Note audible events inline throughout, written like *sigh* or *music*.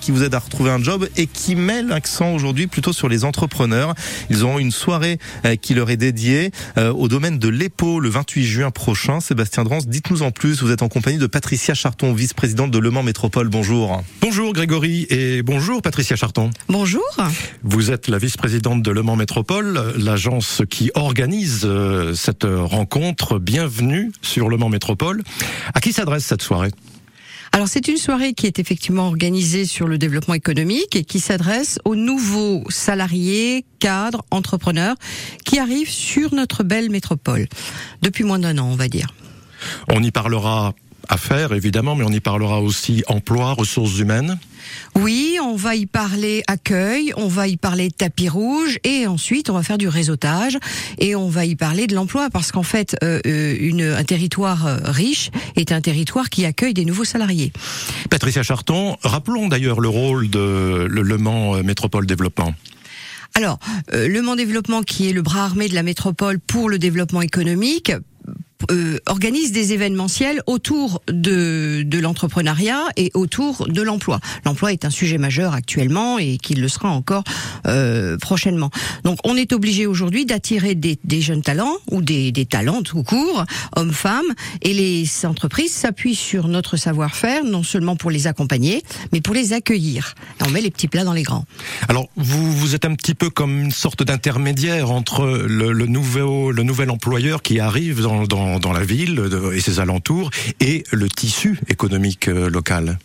qui vous aide à retrouver un job et qui met l'accent aujourd'hui plutôt sur les entrepreneurs. Ils auront une soirée euh, qui leur est dédiée euh, au domaine de l'EPO le 28 juin prochain. Sébastien Drance, dites-nous en plus, vous êtes en compagnie de Patricia Charton, vice-présidente de Le Mans Métropole. Bonjour. Bonjour Grégory et bonjour Patricia Charton. Bonjour. Vous êtes la vice-présidente de Le Mans Métropole, l'agence qui organise euh, cette rencontre. Bienvenue sur Le Mans Métropole. À qui s'adresse cette soirée? Alors c'est une soirée qui est effectivement organisée sur le développement économique et qui s'adresse aux nouveaux salariés, cadres, entrepreneurs qui arrivent sur notre belle métropole depuis moins d'un an, on va dire. On y parlera affaires évidemment, mais on y parlera aussi emploi, ressources humaines. Oui, on va y parler accueil, on va y parler tapis rouge et ensuite on va faire du réseautage et on va y parler de l'emploi parce qu'en fait euh, euh, une, un territoire euh, riche est un territoire qui accueille des nouveaux salariés. Patricia Charton, rappelons d'ailleurs le rôle de le, Le Mans Métropole Développement. Alors, Le Mans Développement qui est le bras armé de la métropole pour le développement économique euh, organise des événementiels autour de, de l'entrepreneuriat et autour de l'emploi. L'emploi est un sujet majeur actuellement et qu'il le sera encore euh, prochainement. Donc on est obligé aujourd'hui d'attirer des, des, jeunes talents ou des, des talents tout court, hommes-femmes, et les entreprises s'appuient sur notre savoir-faire, non seulement pour les accompagner, mais pour les accueillir. On met les petits plats dans les grands. Alors vous, vous êtes un petit peu comme une sorte d'intermédiaire entre le, le, nouveau, le nouvel employeur qui arrive dans, dans dans, la ville et ses alentours et le tissu économique euh, local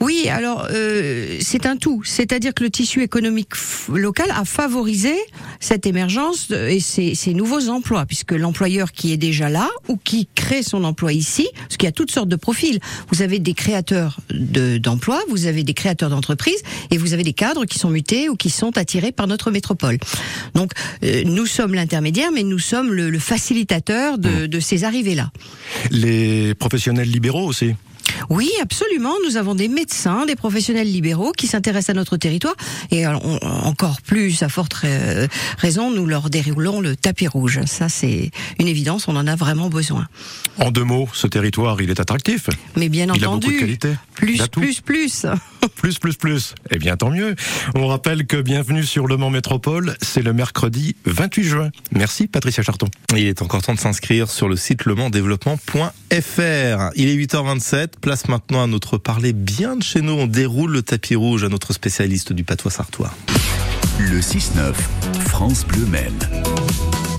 oui, alors euh, c'est un tout. C'est-à-dire que le tissu économique local a favorisé cette émergence et ces, ces, nouveaux emplois, puisque l'employeur qui est déjà là ou qui crée son emploi ici, parce qu'il y a toutes sortes de profils. Vous avez des créateurs d'emplois, vous avez des créateurs d'entreprises, et vous avez des cadres qui sont mutés ou qui sont attirés par notre métropole. Donc euh, nous sommes l'intermédiaire, mais nous sommes le, le facilitateur de, mmh. de ces arrivées-là. Les professionnels libéraux aussi oui, absolument. Nous avons des médecins, des professionnels libéraux qui s'intéressent à notre territoire et encore plus, à forte raison, nous leur déroulons le tapis rouge. Ça, c'est une évidence. On en a vraiment besoin. En deux mots, ce territoire, il est attractif. Mais bien il entendu. A beaucoup de qualité. Plus, plus, plus. *laughs* plus, plus, plus. Eh bien, tant mieux. On rappelle que Bienvenue sur Le Mans Métropole, c'est le mercredi 28 juin. Merci, Patricia Charton. Il est encore temps de s'inscrire sur le site lemandsdéveloppement.fr. Il est 8h27. Place maintenant à notre parler bien de chez nous. On déroule le tapis rouge à notre spécialiste du patois sartois. Le 6-9, France Bleu Maine.